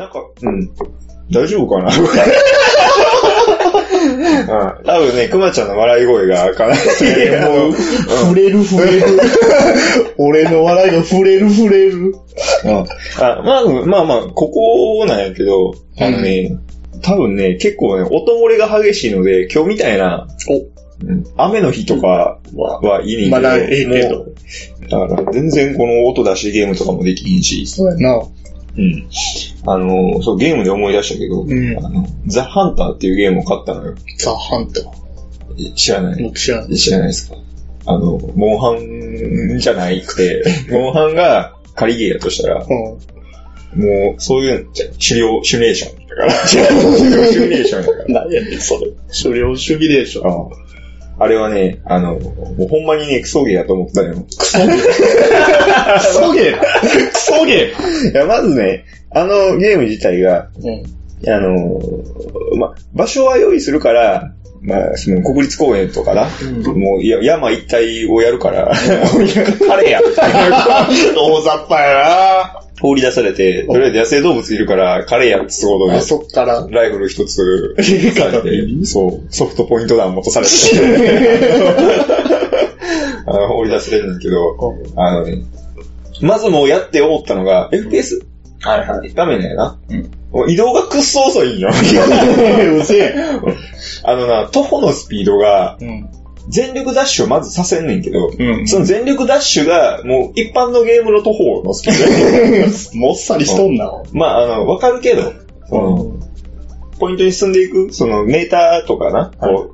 なんか、うん。大丈夫かな？う ん多分ね、くまちゃんの笑い声がかなり、もう、触れる触れる。俺の笑いが触れる触れる。あまあ、まあまあ、ここなんやけど、あのね、多分ね、結構ね、音漏れが激しいので、今日みたいな、うん雨の日とかはいいねんけど、まだええけど。だから全然この音出しゲームとかもできひんし、そうやな。うん。あの、そう、ゲームで思い出したけど、うんあの、ザ・ハンターっていうゲームを買ったのよ。ザ・ハンタ知らない？ー。僕知らない。知らないですか？あの、モンハンじゃないくて、モンハンが仮ゲーやとしたら、うん。もう、そういう、狩猟、シミュレーションだから。狩猟シミュレーションだから。何やねん、それ。狩猟主義でしょ。ああれはね、あの、もうほんまにね、クソゲーやと思ったよ。クソゲー？クソゲー？クソゲいや、まずね、あのゲーム自体が、ー。うん。あの、ま、場所は用意するから、まあ、その国立公園とかな、もういや山一帯をやるから、カレーや。大雑把や放り出されて、とりあえず野生動物いるから、カレーやってことな。であ、、そっから。ライフル一つ、そう、ソフトポイント弾も落とされて、あの、放り出されるんだけど、あのね、まずもうやって思ったのが、FPS? はいはい。画面だよな。うん移動がくっそ遅いんよ。う。あのな、徒歩のスピードが、うん。全力ダッシュをまずさせんねんけど、うん。その全力ダッシュが、もう一般のゲームの徒歩のスピード もっさりしとんな。まあ、あの、わかるけど、ポイントに進んでいく、そのメーターとかな、こ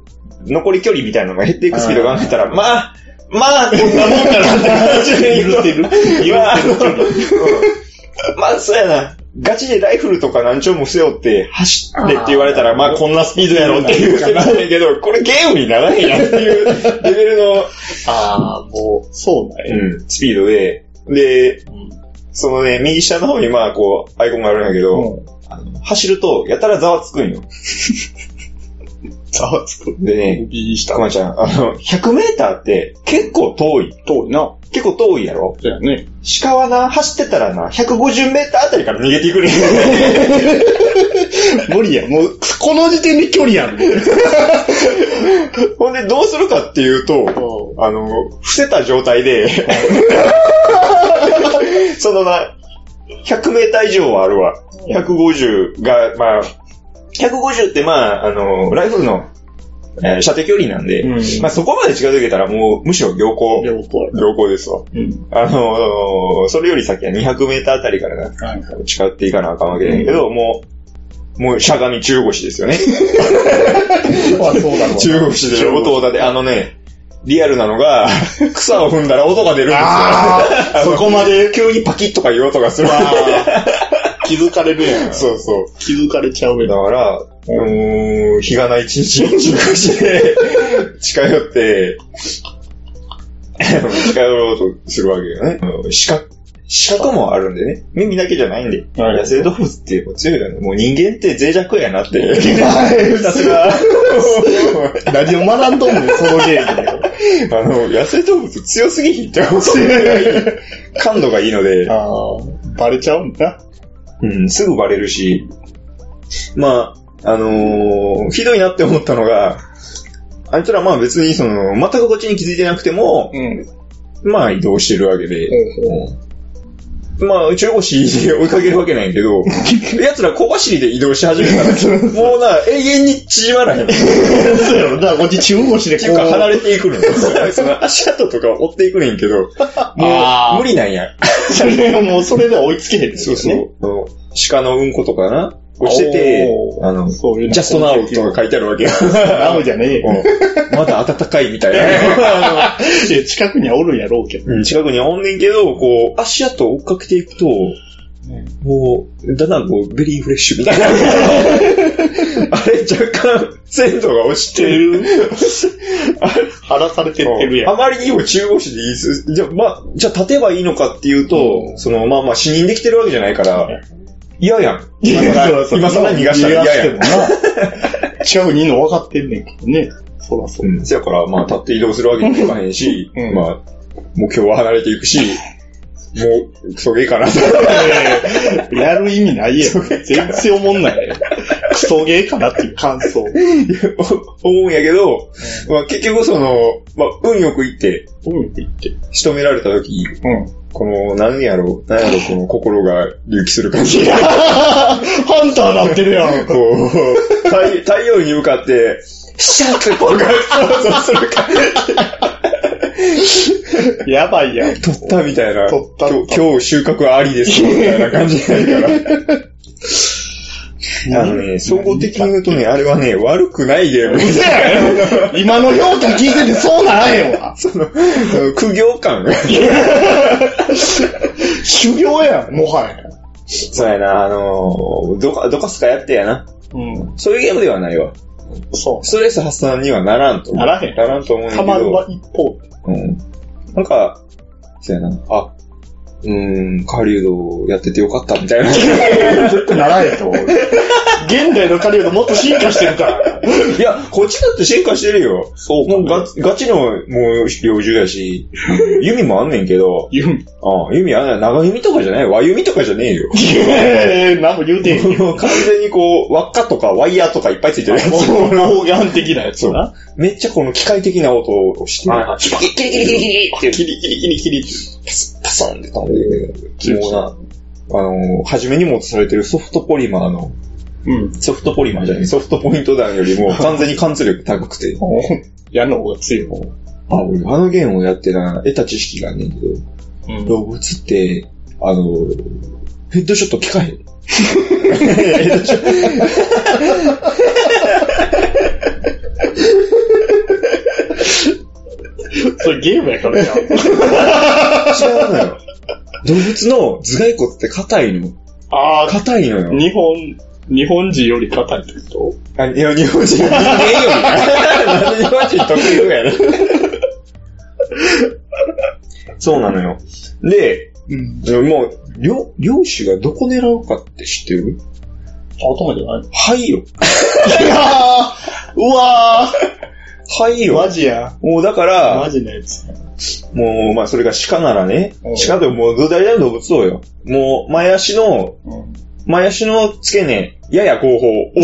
う、残り距離みたいなのが減っていくスピードが考えたら、まあ、まあ、こんなもんかなって話で言う てる。今、あまあ、そうやな。ガチでライフルとか何丁も背負って走ってって言われたら、まあこんなスピードやろっていう感じだけど、これゲームにならへんやんっていうレベルの、ああ、もう、そうだよ。うん、スピードで、で、そのね、右下の方にまあこう、アイコンがあるんだけど、あの走ると、やたらざわつくんよ。ざわつく。でね、右下た。まちゃん、あの、100メーターって結構遠い。遠いな。結構遠いやろ？そうやね。鹿はな、走ってたらな、150メーターあたりから逃げていくねん。無理や。もう、この時点で距離やん。ほんで、どうするかっていうと、あの、伏せた状態で、そのな、100メーター以上はあるわ。150が、まあ、150ってまあ、あの、ライフルの、えー射程距離なんで、うんまあそこまで近づけたらもう、むしろ良好。両方やな。良好ですわ。うん。あのーそれより先は200メーターあたりからな、はいはい。近寄っていかなあかんわけだけど、もう、もう、しゃがみ中腰ですよね。まあそうだろうな。中腰で音を立て、あのね、リアルなのが、草を踏んだら音が出るんですよ。ああ、そこまで、急にパキッとかいう音がする。気づかれるやん。そうそう。気づかれちゃうやん。だから、うーん、日がない一日を中腰で、近寄って、近寄ろうとするわけよね。うん視覚、視覚もあるんでね。耳だけじゃないんで。はい野生動物ってもう強いよね。もう人間って脆弱やなって。ひたすら、何を学んどんねん、そのゲームで。あの、野生動物強すぎひんって思って、感度がいいので、ああ、バレちゃうんだ。うん、すぐバレるし、まあ、あのーひどいなって思ったのが、あいつらまあ別にその、全くこっちに気づいてなくても、うん。まあ移動してるわけで、ほううんまあ中腰で追いかけるわけないけど、奴ら小走りで移動し始めたら、もうな、永遠に縮まらへん。っそうやろ。だからこっち中腰でこう。ていうか離れていくのよ。その足跡とか追っていくねんけど、もう無理なんや。それもうそれで追いつけへんねんそうそう。鹿のうんことかなこうしててあの、そういうジャストナウとか書いてあるわけよ。なおじゃねえよ。うんまだ暖かいみたいな。近くにはおるんやろうけど。うん近くにはおんねんけど、こう、足跡を追っかけていくと、もう、だんだんこう、ベリーフレッシュみたいな。あれ、若干、鮮度が落ちてる。あれ晴らされてってるやん。あまりにも中腰でいいです。じゃあ、まあ、じゃあ立てばいいのかっていうと、うんその、まあまあ、死人できてるわけじゃないから、嫌やん。今更今更逃がしたら嫌やん。逃がしてもな。近くにいるの分かってんねんけどね。そらそう。うん。せやから、まあ、立って移動するわけにもいかへんし、うんまあ、目標は離れていくし、う、クソゲーかなと。やる意味ないやん。全然思んない。クソゲーかなっていう感想。思うんやけど、まあ結局その、まあ運よく行って、うんって言って。仕留められた時、うん。この、何やろう、何やろう、この心が隆起する感じ。ハンターなってるやん。こう、太太陽に向かって、シャーってこう、ガッツポーズする感やばいやん。じ。取ったみたいな。取った今日収穫ありですよ、みたいな感じになるから。あのね、総合的に言うとね、あれはね、悪くないゲーム。今の評価聞いててそうならへんわ。その、苦行感が。修行やん、もはや。そうやな、あのー、どか、どかすかやってやな。うん。そういうゲームではないわ。そストレス発散にはならんと思う。ならへんならんと思うんう。だけたまるはど。一方。うん。なんか、そうやな。あ、うーん、狩人やっててよかったみたいな。絶対ならへんと思う。現代の狩人もっと進化してるから。いや、こっちだって進化してるよ。そうもうガチガチの、もう、猟銃やし、弓もあんねんけど、言うん。あ弓あんねん長弓とかじゃない和弓とかじゃねえよ。えー、何も言うてへんよ。完全にこう、輪っかとかワイヤーとかいっぱいついてるやつ。もう、老眼的なやつな。めっちゃこの機械的な音をして、はいはいキリキリキリキリキリってキリキリキリキリって。パスパソンって飛んで、もうな、あの、初めに持たされてるソフトポリマーの、うん。ソフトポリマーじゃない、ソフトポイント弾よりも 完全に貫通力高くて、矢の方が強い。あ、俺あのゲームをやってな、得た知識があんねんけど、うん。動物って、あの、ヘッドショット効かへん。ヘッドショッそれゲームやからやん。ト 違うのよ。動物の頭蓋骨って硬いの。あ硬いのよあ、。日本、日本人より硬いってこあいや、日本人、人間よりな。なんで日本人得意ぐらいな。そうなのよ。で、とうん。もう、漁、漁師がどこ狙うかって知ってる？頭じゃない？はいよ。いやーうわーはいよ。マジや。もうだかマら、ジのやつ。もう、まあそれが鹿ならねうん、鹿でももうど大体の動物そうよ。もう、前足の、うん。前足の付け根、やや後方を狙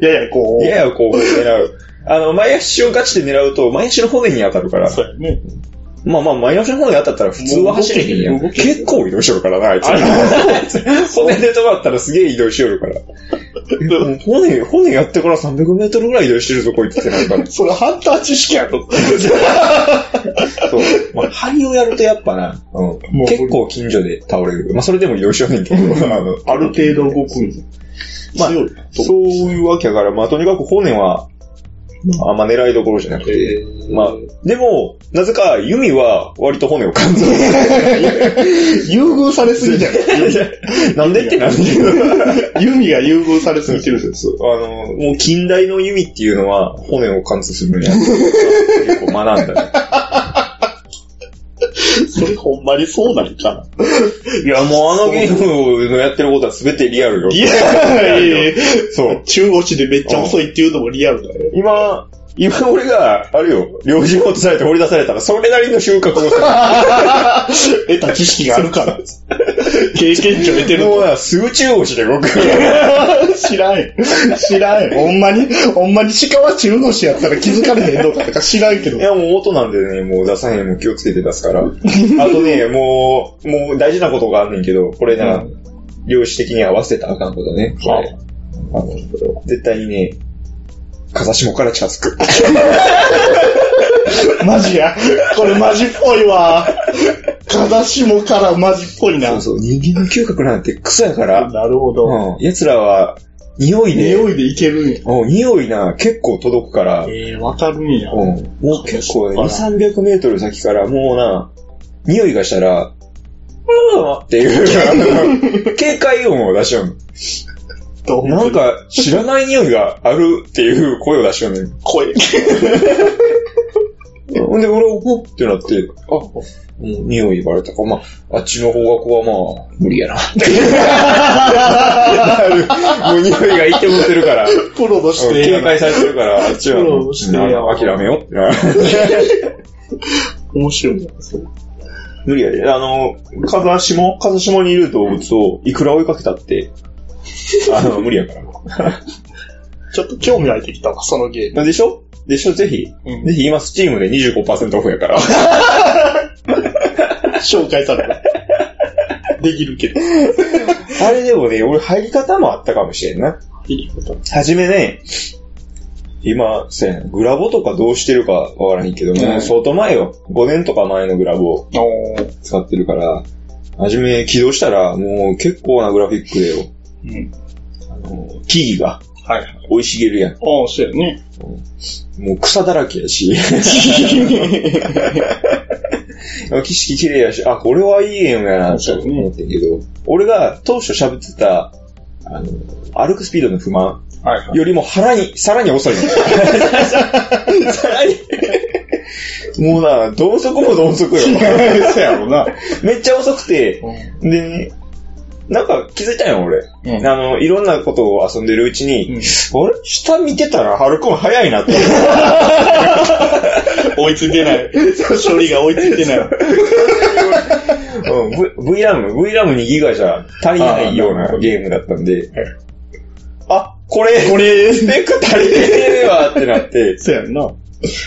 いやいや、こう。う。やや後方を狙う。あの、前足をガチで狙うと、前足の骨に当たるから。そうやね。まあまあ、前足の骨に当たったら普通は走れへんやん。結構移動しよるからな、あいつ。あれあいつ骨で止まったらすげえ移動しよるから。骨、骨やってから300メートルぐらい移動してるぞ、こいつってなるから。それハンター知識やろ。そう。まあ、肺をやるとやっぱな、うん結構近所で倒れる。まあ、それでも移動しようねんけど、あの、ある程度動くんまあ。そういうわけやから、まあ、とにかく骨は、あんま狙いどころじゃなくて、まあ、でも、なぜか弓は割と骨を感じる。優遇されすぎじゃん。なんでってなんだけど。弓が優遇されすぎてる。そうあの、もう近代の弓っていうのは骨を貫通するんや。結構学んだね。それほんまにそうなんかな？いや、もうあのゲームのやってることは全てリアルよ。いやそう。中腰でめっちゃ遅いっていうのもリアルだよ。今、今俺が、あれよ、領事落とされて掘り出されたら、それなりの収穫をす 得た知識があるから。経験値を得てる。るもうな、すぐ中腰で動く。知らんよ。知らんよ。ほんまに、ほんまに鹿は中腰やったら気づかれへんのかとか知らんけどい。や、もう音なんでね、もう出さへん、もう気をつけて出すから。あとね、もう、もう大事なことがあんねんけど、これな、うん漁師的には忘れたらあかんことね。これあの絶対にね、風下から近づく。マジや。これマジっぽいわ。風下からマジっぽいな。そうそう、人間の嗅覚なんてクソやから、なるほど。うん、奴らは、匂いで、匂いでいけるんや。うん匂いな、結構届くから、ええわかるんや。うん、もう結構ね、2、あら300メートル先からもうな、匂いがしたら、うーっていう、警戒音を出しようなんか、知らない匂いがあるっていう声を出しようねん。声。ほ んで、俺、ほっってなって、あ、もう匂いバレたか。まあ、あっちの方角はまあ、無理やな。もう匂いがいてもってるから、プロとして。警戒されてるから、あっちはも諦めようってな。面白いじゃん、それ。無理やで。あの、風下、風下にいる動物をいくら追いかけたって、あの、無理やから。ちょっと興味湧いてきたわ、そのゲーム。でしょ？でしょ？ぜひ、うんぜひ今スチームで25%オフやから。紹介された。できるけど。あれでもね、俺入り方もあったかもしれんな。いいこと。はじめね、今、そうやなグラボとかどうしてるかわからへんけども、うん相当前よ。5年とか前のグラボを。使ってるから、はじめ起動したら、もう結構なグラフィックでよ。うん。あの、木々がはいはい。生い茂るやん。ああ、そうやね。もう草だらけやし、景色綺麗やし、あ、これはいいゲームやなと思ってんけど、俺が当初喋ってた、あの、歩くスピードの不満。よりも腹に、さらに遅いの。さらに。もうな、鈍足も鈍足よ。そうやろうな。めっちゃ遅くて、でね、なんか気づいたんよ、俺。うんあの、いろんなことを遊んでるうちに、うんあれ？下見てたら、ハルくん早いなって。追いついてない。処理が追いついてない。うん、v、VRAM、VRAM 2ギガじゃ足りないようなゲームだったんで、あ、これ、これ、スペック足りてねえわってなって、そうやんな。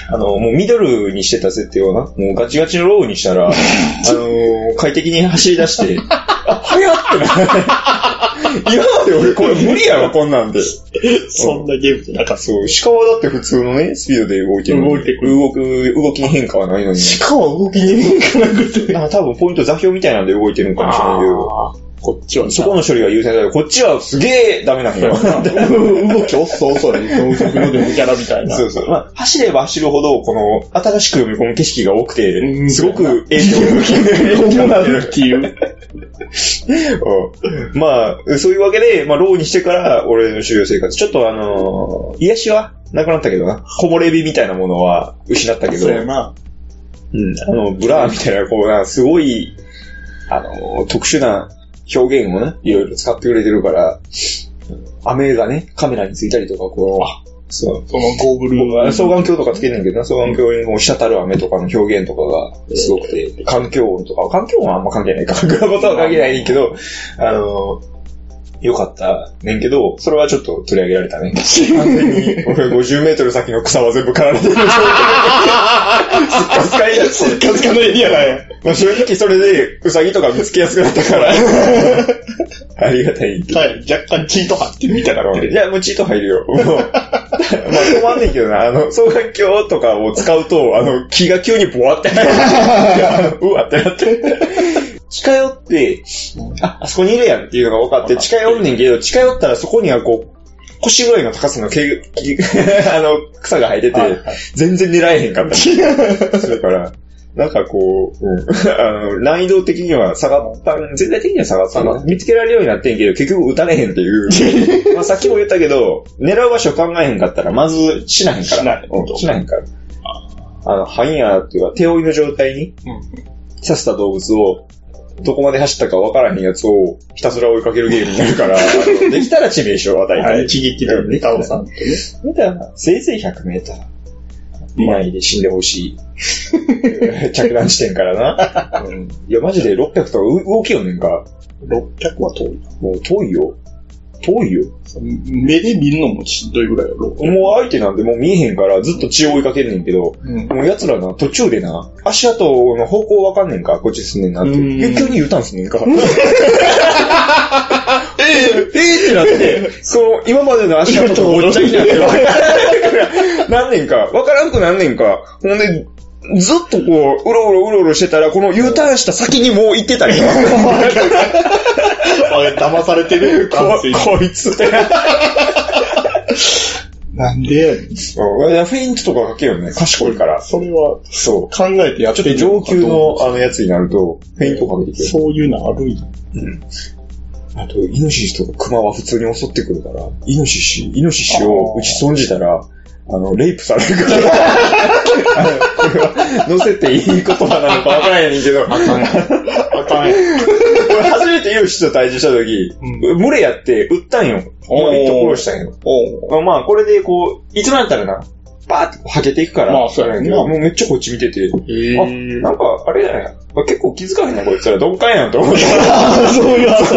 あの、もうミドルにしてた設定をな、もうガチガチのローにしたら、あのー快適に走り出して、あ、早っってな。今まで俺これ無理やろ、こんなんで。そんなゲームじゃなかった。そう、鹿はだって普通のね、スピードで動いてる。動いてくる動く、動きに変化はないのに。鹿は動きに変化なくて。多分ポイント座標みたいなんで動いてるんかもしれないけど、こっちはそこの処理が優先される。こっちはすげえダメなんだよ。動き遅遅い。高速のでもキャラみたいな。そうそう。まあ、走れば走るほど、この、新しく読み込む景色が多くうて、んすごく影響を受ける。っていう。うんまあ、そういうわけで、まあ、ローにしてから、俺の修行生活、ちょっとあのー癒しはなくなったけどな。木漏れ日みたいなものは失ったけど、そうやな。うん、あの、ブラーみたいな、こうな、すごい、あの、特殊な表現をね、いろいろ使ってくれてるから、雨がね、カメラについたりとか、こう、そう。そのゴーグル双眼鏡とかつけてんけどな、双眼鏡に滴る雨とかの表現とかがすごくて、環境音とか、環境音はあんま関係ないか、グラボとは関係ないけど、あの、よかったねんけど、それはちょっと取り上げられたね。完全に、俺50メートル先の草は全部刈られてる。スッカスカになってスカスカのエリアだよ。まあ正直それで、ウサギとか見つけやすくなったから、ありがたい。はい。若干チート張ってるみたいになってる。いや、もうチート入るよ。もう。まあ、困んねんけどな、あの、双眼鏡とかを使うと、あの、気が急にボワって入る。うわってなって。近寄って、あ、あそこにいるやんっていうのが分かって、近寄んねんけど、近寄ったらそこにはこう、腰ぐらいの高さの毛、木 あの、草が生えてて全然狙えへんかった。それから、なんかこう、うん あの、難易度的には下がった、全体的には下がった。見つけられるようになってんけど、結局撃たれへんっていう。まあさっきも言ったけど、狙う場所考えへんかったら、まず死なへんから。死なへんうん死なへんから。あの、ハイヤーっていうか、手負いの状態に刺した動物を、どこまで走ったか分からへんやつをひたすら追いかけるゲームになるから、あ のできたら致命傷を与えて、はい。一撃でうんできたら倒さんとね。みたいな、せいぜい100メーター。前で死んでほしい。着弾地点からな。うんいや、マジで600とかう動きよねんか。600は遠いな。もう遠いよ。遠いよ。目で見るのもしんどいぐらいやろ。もう相手なんてもう見えへんからずっと血を追いかけんねんけど、うん。もう奴らな、途中でな、足跡の方向わかんねんか、こっち進んねんなって。急に U ターンすんねんか。ええええってなって、その、今までの足跡とごっちゃになってわからんから、なんねんか、わからんくなんねんか。ほんで、ずっとこう、うろうろうろうろしてたら、この U ターンした先にもう行ってたり。あれ、騙されてる？ここいつ。なんでやねんうんいやフェイントとかかけよね。賢いから。それはそう。考えてやってちょっと上級のあのやつになると、フェイントかけてくる。そういうのあるんや。あと、イノシシとかクマは普通に襲ってくるから、イノシシ、イノシシを打ち損じたら、あの、レイプされるから。これは、乗せていい言葉なのかわからへんねんけど、あかん。あかんや。俺初めてイノシシと対峙した時、う群れやって撃ったんよ。もう一と殺したんよ。おうまあまあ、これでこう、いつもやったらな、バーってはけていくから。まあそうやねんなもうめっちゃこっち見てて、へあ、なんか、あれだね。結構気づかへんな、こいつら。鈍感やんと思って。そういう話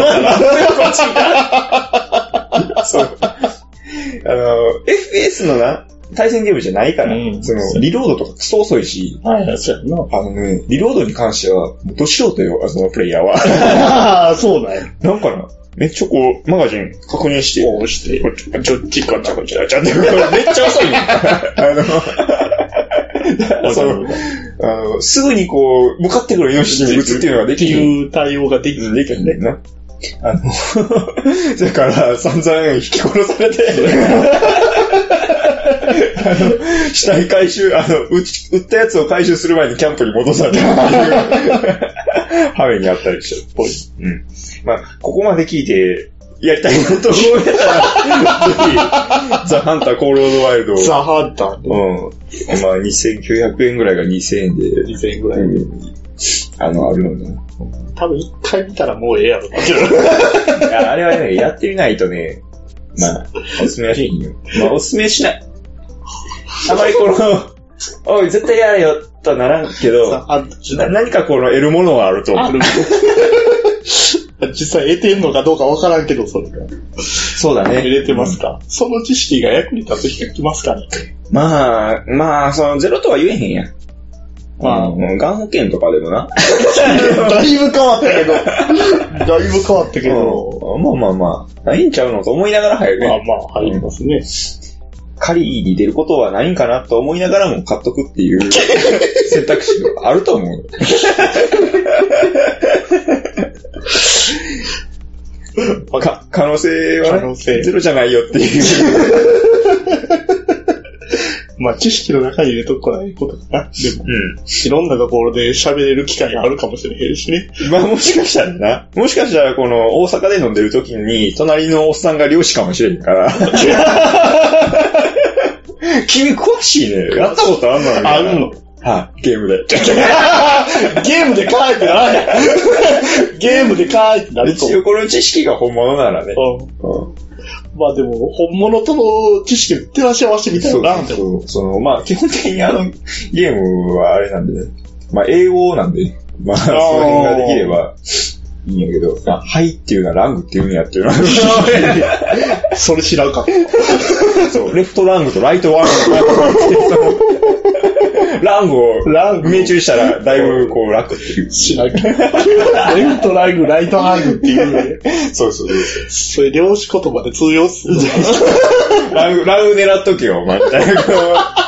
だったな。そう。あの、FPS のな、対戦ゲームじゃないから、うんその、リロードとかクソ遅いし、はいはい、そうやな。あのね、リロードに関しては、もうど素人よ、そのプレイヤーは。ああ、そうなんや。なんかな、めっちゃこう、マガジン確認して、こうして。こっち、ちょっち、こっち、こっち、こっち、こっち、これめっちゃ遅いねん。あの、その、あの、すぐにこう、向かってくるイノシシに撃つっていうのがでってきる。いう対応ができうんできるんだよな。あの、だから、散々引き殺されて、あの、死体回収、あの、撃ち撃ったやつを回収する前にキャンプに戻されたっていう、ハメにあったりしてるっぽい。うん。まあ、ここまで聞いて、やりたいなと思えたら、ぜひ、ザ・ハンター・コール・オード・ワイルドを。ザ・ハンターうん。まあ、2900円ぐらいが2000円で、2000円ぐらい。うんあの、あるので。多分一回見たらもうええやろ。いや、あれはね、やってみないとね、まあ、おすすめはしんよ。まあ、おすすめしない。あまりこの、おい、絶対やれよ、とはならんけど、何かこの得るものはあると思う。実際得てんのかどうかわからんけど、それが。そうだね。入れてますか、その知識が役に立つ日が来ますかね？まあ、まあ、その、ゼロとは言えへんやん。まあうん、がん保険とかでもな。だいぶ変わったけど。だいぶ変わったけど。うんまあまあまあ、ないんちゃうのと思いながら入るね。まあまあ、入りますね。仮に出ることはないんかなと思いながらも買っとくっていう 選択肢があると思う。か可能性はね性ゼロじゃないよっていう。まあ、知識の中に入れとくからいいことかな。でも、うん。いろんなところで喋れる機会があるかもしれへんしね。まあもしかしたらな。もしかしたらこの大阪で飲んでる時に、隣のおっさんが漁師かもしれんから。君詳しいね。やったことあんのあんの？はい、ゲームで。ゲームで書いてないやんゲームで書いてなると一応この知識が本物ならね。うんうんまあでも、本物との知識を照らし合わせてみたいそうな、でも。そう。その、まあ、基本的にあの、ゲームはあれなんでね。まあ、英語なんで、まあ、その辺ができればいいんやけど、あはいっていうのはラングっていうんやっていうのは、それ知らんかっ そう、レフトラングとライトワングそのラングを、ラング命中したら、だいぶこう楽っていうた。。知らんかった。レフトライグ、ライトハングっていうね。そうそうそう。それ漁師言葉で通用するのかラング、ラング狙っとけよ、お前。みたいな。こう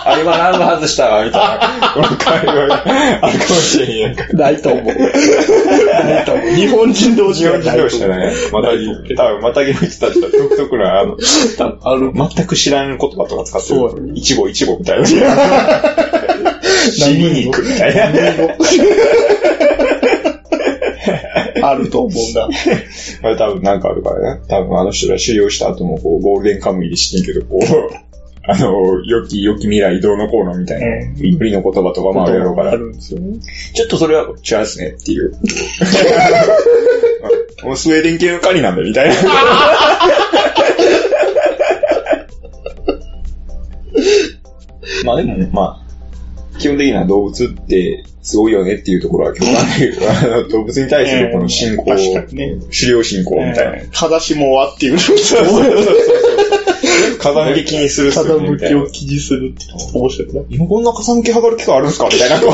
あ、今ラング外したわ、みたいな。この会話があるかもしれへんやんか。なないと思う。ないと思う。日本人同士日本人同士じゃい。ない。またぎ、多分、またぎの人たちと独特な、あの、ある。全く知らん言葉とか使ってそうる。いちごいちごみたいな。死にに行くみたいな。あると思うんだ。まあ多分なんかあるからね。多分あの人ら修行した後もこう、ゴールデンカムイでしてんけど、こう、あの、良き、良き未来どうのこうのみたいな、うんりの言葉とかもあるやろうからあ、るんですよね。ちょっとそれは違うっすねっていう。もうスウェーデン系のカニなんだみたいな。まあでも、まあ、基本的には動物ってすごいよねっていうところは共感できる。動物に対するこの信仰、うん確かにね狩猟信仰みたいな。風下はっていう。風向き気にするっす風向きを気にするって面白いな。今こんな風向き測る機会あるんすかみたいな。こ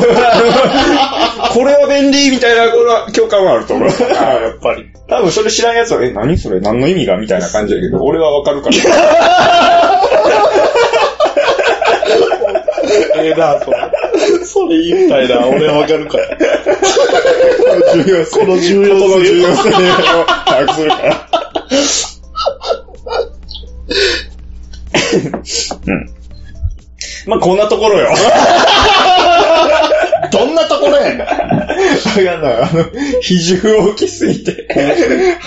れは便利みたいな、これは共感はあると思う。ああ、やっぱり。多分それ知らんやつは、え、何それ？何の意味がみたいな感じだけど、俺はわかるから。ええな、それ。それ言いたいな、俺わかるから。重要性。この重要性この重要性を把握するから。うん。まあ、こんなところよ。どんなところやねん。わかんない。あの、比重大きすぎて。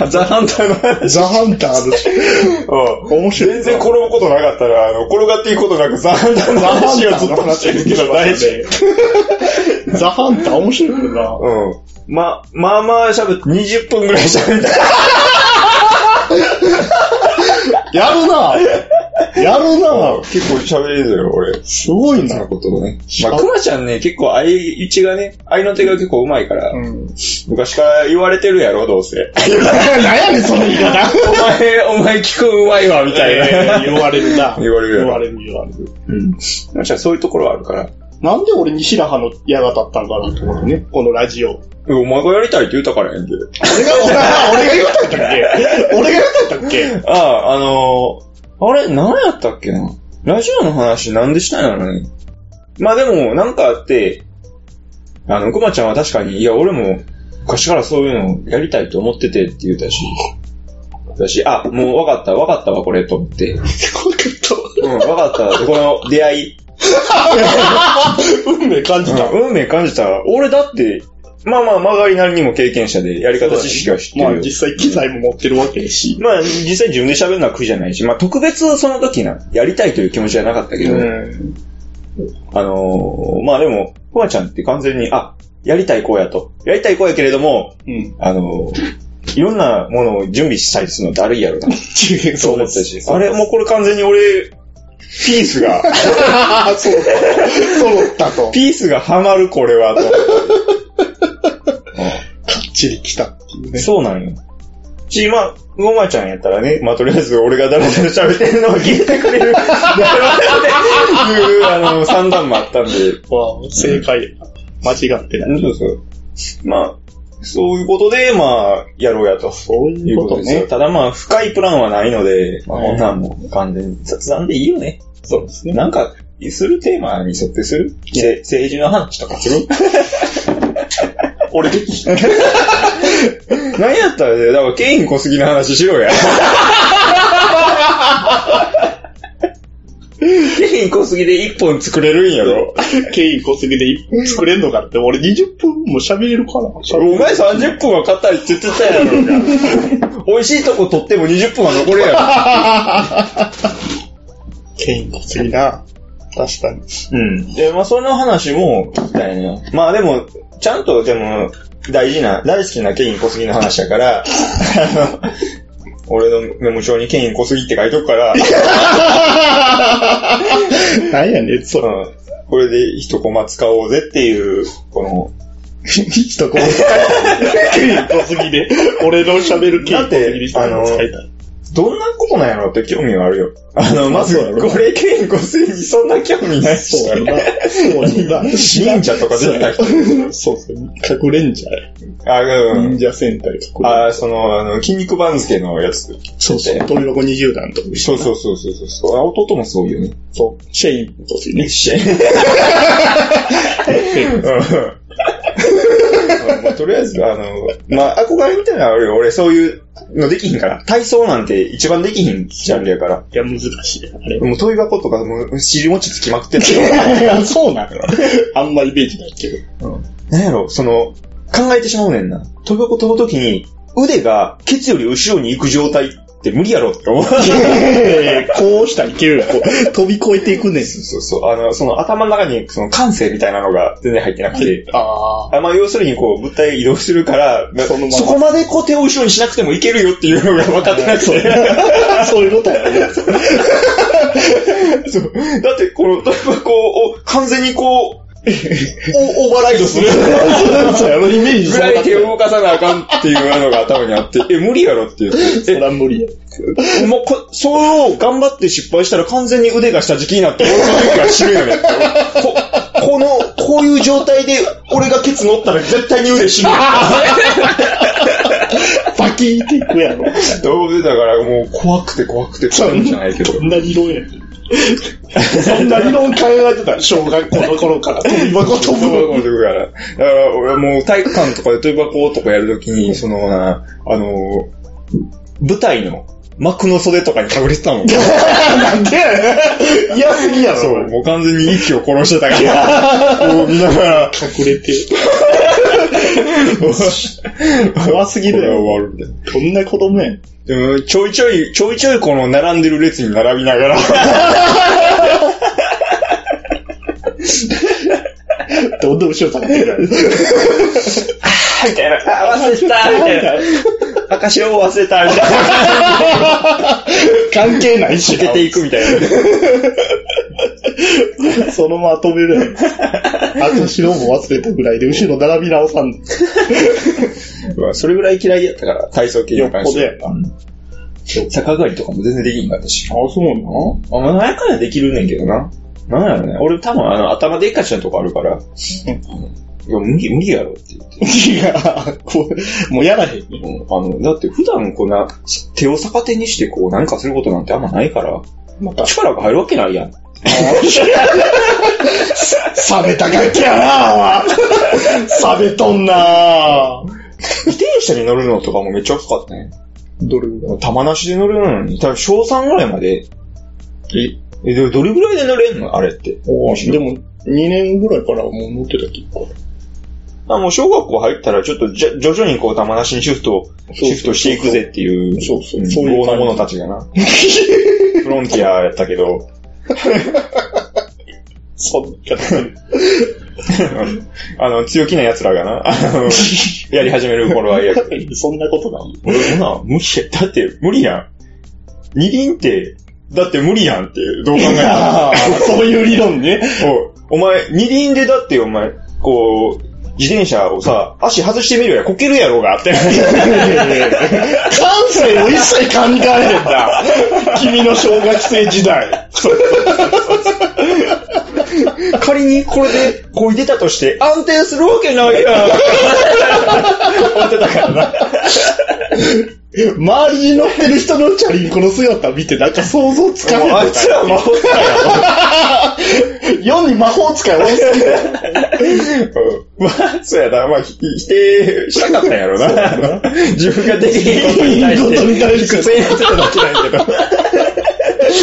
ザ・ハンターの話。ザ・ハンターあるし。うん面白い。全然転ぶことなかったら、あの、転がっていくことなくザ・ハンターのザ・ハン話をターのずっと話してるけど大事。ザ・ハンター面白いけどな。うん。ま、まあまあ喋って20分ぐらい喋った。やるな やるな結構喋れるよ、俺。すごいなな。ことをね。まあ、くまちゃんね、結構相打ちがね、相の手が結構上手いから、うん。昔から言われてるやろ、どうせ。何やねん、その言い方。お前、お前聞くん上手いわ、みたいな。言われるな。言われる言われる、言われる。うん。くまちゃんそういうところはあるから。なんで俺に白羽の矢が立ったんかなと思ってね、このラジオ。お前がやりたいって言ったからやんけ。俺が、俺が、言ったっけ？俺が言ったっけ？ああ、あのー、あれ、何やったっけな？ラジオの話なんでしたんやろね？まあでも、なんかあって、あの、くまちゃんは確かに、いや、俺も、昔からそういうのやりたいと思っててって言ったし、だし、あ、もう分かった、分かったわ、これ、と思って。うん、分かった、この出会い、運命感じた。うん運命感じた。俺だって、まあまあ、曲がりなりにも経験者で、やり方知識は知ってるよ。まあ実際機材も持ってるわけやし。まあ、実際自分で喋るのは苦じゃないし、まあ特別その時な、やりたいという気持ちはなかったけど、ん。あのーまあでも、ふわちゃんって完全に、あ、やりたい子やと。やりたい子やけれども、うん。あのーいろんなものを準備したりするのだるいやろな。そう思ったし。あれ、もうこれ完全に俺、ピースが、そう。揃ったと。ピースがハマるこれはと。来たっていうね。そうなんよ。し、まあ、ごまちゃんやったらね、まあ、とりあえず俺がだらだら喋ってるのを聞いてくれる、だろうっていう、あの、算段もあったんで、わあ正解やな。間違ってない。そうそう。まあ、そういうことで、まあ、やろうやと。そういいううこと。ね。ただまあ、深いプランはないので、まあ、はいこんなんもう完全に雑談でいいよね。そうですね。なんか、するテーマに沿ってする？せ政治の話とかする？俺でき 何やったらね、だから、ケイン小杉の話しろや。ケイン小杉で一本作れるんやろ。ケイン小杉で一本作れんのかって、俺20分も喋れるかなお前30分は硬いって言ってたやろが。美味しいとこ取っても20分は残るやケイン小杉な。確かに。ろ。うん。で、まあその話も聞きたいのよ。まあでも、ちゃんとでも、大事な、大好きなケイン小杉の話だから、あの、俺のメモ帳にケイン小杉って書いとくから、なんやねん、そう。うんこれで一コマ使おうぜっていう、この、一こう。ケイン小杉で、俺の喋るケイン小杉にしたら使いたい。どんなことなんやろって興味があるよ。あの、まず、これケイン小杉にそんな興味ないし。そうやろな。そうやな。忍者とか出てた人。そうそう。隠れんじゃあ、うん。忍者戦隊隠れんあ、その、あの、筋肉番付のやつ。そうそう。飛び箱20段と。そうそうそうそうそうそう。あ弟もそうよね。そう。シェイン小杉ね。シェまあとりあえず、あの、まあ、憧れみたいなのあるよ。俺、そういうのできひんから。体操なんて一番できひんジャンルやから。いや、難しいね。あれ。もう飛び箱とか、もう尻餅つきまくってたいや、そうなのよ。あんまイメージないけど。なんやろ、その、考えてしまうねんな。飛び箱飛ぶときに、腕がケツより後ろに行く状態って無理やろって思う。こうしたらいけるよ。こう飛び越えていくねん。そうそうそう。あの、その頭の中に、その感性みたいなのが全然入ってなくて。ああ。あまあ、要するにこう、物体移動するから、そのままそこまでこう手を後ろにしなくてもいけるよっていうのが分かってなくて。そういうことやね。そう。だって、この飛び箱を完全にこう、おオーバーライドする。そうやろ、イメージぐらい手を動かさなあかんっていうのが頭にあって、え、無理やろっていう。そら無理や。え、もうこ、それを頑張って失敗したら完全に腕が下敷きになって、俺の時が死ぬよね。こ、この、こういう状態で俺がケツ乗ったら絶対に腕死ぬ。バキーっていくやろ。どうせだからもう怖くて怖くて怖いんじゃないけど。どんな理論やねん。そんな理論考えてた小学校の頃から飛び箱飛ぶの。だから、だから俺もう体育館とかで飛び箱とかやるときに、そのな、あの、舞台の幕の袖とかに隠れてたもん。なんで嫌すぎやろ。そう、もう完全に息を殺してたから、こう見ながら、隠れて。怖すぎるよ。終わるみたいな。どんな子供やん。でも、ちょいちょい、ちょいちょいこの並んでる列に並びながら、どんどん後ろ下がってくる。みたいな、あ、忘れてたみたいな。赤白を忘れた、みたいな。関係ないし。抜けていくみたいな。そのまま止めるやん。赤白も忘れたぐらいで、後ろ並び直さんの。うわそれぐらい嫌いやったから、体操系にっぽどやなうん逆上がりとかも全然できんかったし。あ、そうなあ、まあ、かんやできるねんけどな。なんやろね。俺多分あの、頭でっかちなとこあるから。いや、無理、無理やろって言って。いや、こう、もうやらへんあの、だって普段こんな、手を逆手にしてこう何かすることなんてあんまないから、また、力が入るわけないやん。冷めた楽器やな冷めとんな自転車に乗るのとかもめっちゃ遅かったね。どれ玉なしで乗れるのに、多分小3ぐらいまで。ええ、でもどれぐらいで乗れんの？あれって。おーでも、2年ぐらいからもう乗ってた結構。あもう小学校入ったらちょっとじゃ徐々にこう玉なしにシフト、シフトしていくぜっていう、そうそう、んそういう豪の者たち。ちがな。フロンティアやったけど、そんな あの、強気な奴らがな、やり始める頃はやそんなことない。俺そんな、無理や、だって無理やん。二輪って、だって無理やんって、どう考えたら。そういう理論ね。おお前、二輪でだってお前、こう、自転車をさ、足外してみるや、こけるやろうがって。感性を一切感じられへんな。君の小学生時代。仮にこれで漕いでたとして安定するわけないやん。思ってたからな。周りに乗ってる人のチャリンコの姿見てなんか想像つかへんもうあいつら魔法使いや世に魔法使い多すぎ。まあ、そうやな。まあ、ひ否定したかったんやろな。自分ができへんことに対して。ことに対して苦戦してただけなんやけど。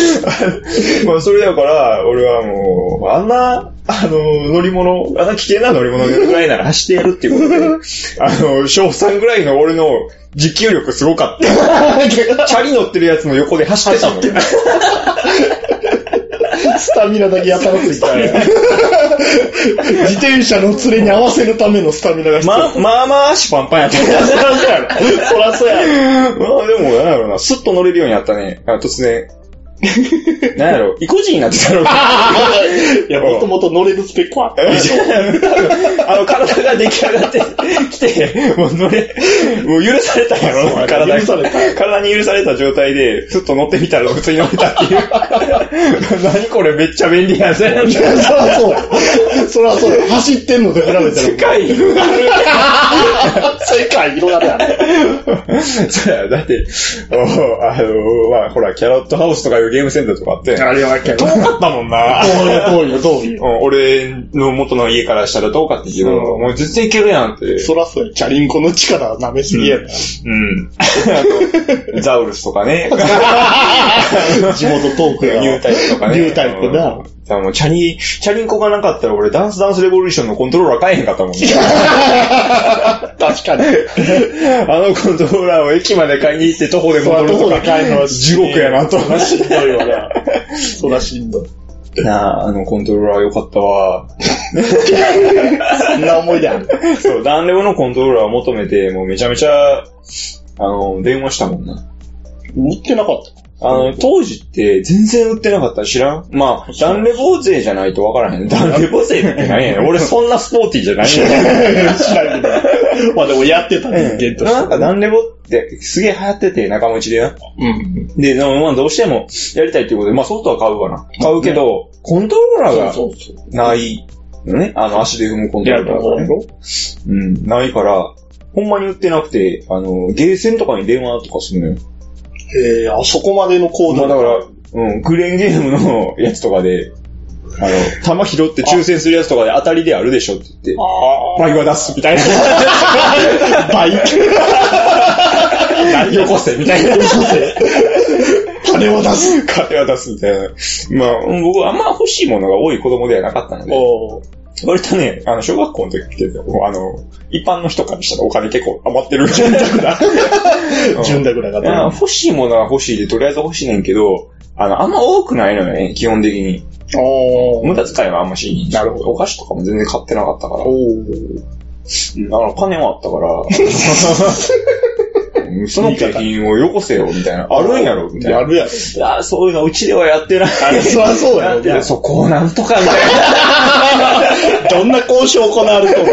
まあ、それだから、俺はもう、あんな、あの、乗り物、あんな危険な乗り物ぐらいなら走ってやるっていうことで、あの、小3ぐらいの俺の持久力すごかった。チャリ乗ってるやつの横で走ってたもん。スタミナだけやたらついたんや自転車の連れに合わせるためのスタミナが必要。ま、まあまあ足パンパンやった。そらそうやろ。そらそうやろ。まあでも、なんやろな、スッと乗れるようになったね。あ突然。なんやろ、意固地になってたのか。いや、もともと乗れるスペックはあった。あの、体が出来上がってきて、もう乗れ、もう許されたんやろ、体に許された体に許された状態で、スッと乗ってみたら普通に乗れたっていう。何これめっちゃ便利やぜ。いやそらそうや。そらそうや。走ってんのと比べたら。世界広がる。世界広がるやん。そうや、だって、おあの、まあ、ほら、キャロットハウスとかいうゲームセンターとかあって、あれはけど。遠かったもんな。遠いよ、遠いよ。うん俺の元の家からしたら遠かったけど、うんもう全然いけるやんって。そらそうや。チャリンコの力舐めすぎやな。うん。あと、ザウルスとかね。地元トークや。ニュータイプとかね。ニュータイプなうん。だからもうチャリ、チャリンコがなかったら俺ダンスダンスレボリューションのコントローラー買えへんかったもん。確かに。あのコントローラーを駅まで買いに行って徒歩で戻るとか地獄やなと。しんどいわな。そらしんどい。なあ、あのコントローラー良かったわ。そんな思い出ある。そう、ダンレボのコントローラーを求めて、もうめちゃめちゃ、あの、電話したもんな。売ってなかった。あの、当時って全然売ってなかった知らん？まあ、ダンレボ勢じゃないとわからへん。ダンレボ勢って何やねん。俺そんなスポーティーじゃないねん。知らんけど。まあでもやってた人間となんかして。ダンレボってすげえ流行ってて、仲間内でな。うん。で、なまあどうしてもやりたいっていうことで、まあソフトは買うわな。買うけど、コントローラーが。ないのね。あの足で踏むコントローラーがね。うん、ないから、ほんまに売ってなくて、あの、ゲーセンとかに電話とかするのよ。ええ、あそこまでのコードまあだから、うん、クレーンゲームのやつとかで、あの、弾拾って抽選するやつとかで当たりであるでしょって言って、あ倍は出すみたいな。あ、倍。よこせみたいな。金を出す。金は出すみたいな。まあ、うん僕はあんま欲しいものが多い子供ではなかったので、お割とね、あの、小学校の時って、あの、一般の人からしたらお金結構余ってる。潤沢だ。うん潤沢なまあ方。欲しいものは欲しいで、とりあえず欲しいねんけど、あの、あんま多くないのよね、基本的に。お無駄遣いはあんましい。なるほどお菓子とかも全然買ってなかったから。おうんあの、金はあったから。その景品をよこせよ、みたいな。あるんやろ、みたいな。やるやろ。いや、そういうのうちではやってない。あそりゃそうやろやそこをなんとか、みたいな。どんな交渉行われとんの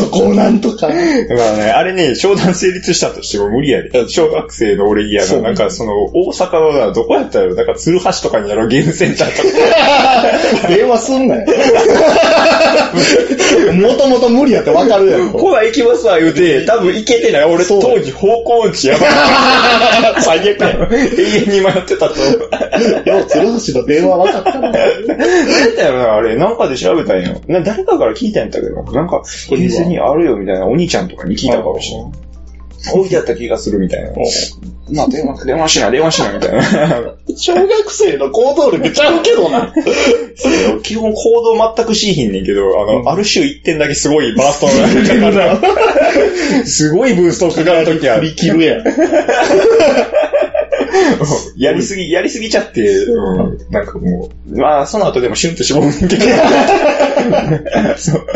そこをなんとか。まあね、あれね、商談成立したとしても無理やで。小学生の俺嫌な、なんかその、大阪のな、どこやったら、なんか鶴橋とかにやろうゲームセンターとか。電話すんなよ。もともと無理やってわかるやろ。ほら行きますわ、言うて、多分行けてない。俺当時方向音痴やばい。最悪や。永遠に迷ってたと思う。よう、鶴橋の電話分かったな。何だよな、あれ。なんかで調べたんよ。な誰かから聞いたんやったけど、なんか、こには平成にあるよみたいな、お兄ちゃんとかに聞いたかもしれない。置いてあった気がするみたいな。まあ、電話、電話しな、電話しな、みたいな。小学生の行動力ちゃうけどな。基本行動全くしいひんねんけど、あの、うんある種一点だけすごいバーストがかかる。すごいブーストかかるときは振、り切るやん。やりすぎ、やりすぎちゃって、うん、なんかもう、まあ、その後でもシュンと絞るんだけど。そう。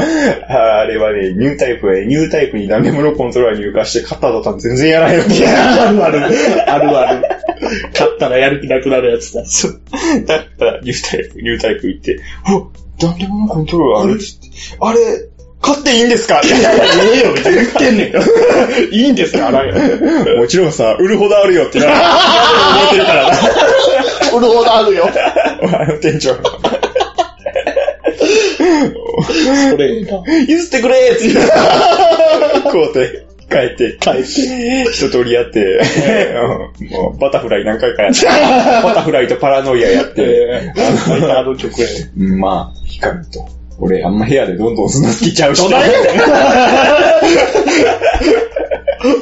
あれはね、ニュータイプはね、ニュータイプにダメモノコントローラー入荷して買った途端全然やらないよ。いや、あるある。あるある。勝ったらやる気なくなるやつだ。だから、ニュータイプ、ニュータイプ行って、あ、ダメモノコントローラーあるっつって、あれ、買っていいんですか？ええよ、別に言ってんねん。いいんですか？あらよ。もちろんさ、売るほどあるよってな、思ってるからな。売るほどあるよ。あの店長。それ。譲ってくれーって言こうて、帰って、帰って、一通りやって、うんもうバタフライ何回かやって、バタフライとパラノイアやって、あの曲や。うんまあ、光ると。俺、あんま部屋でどんどん砂つけちゃうし。どないやね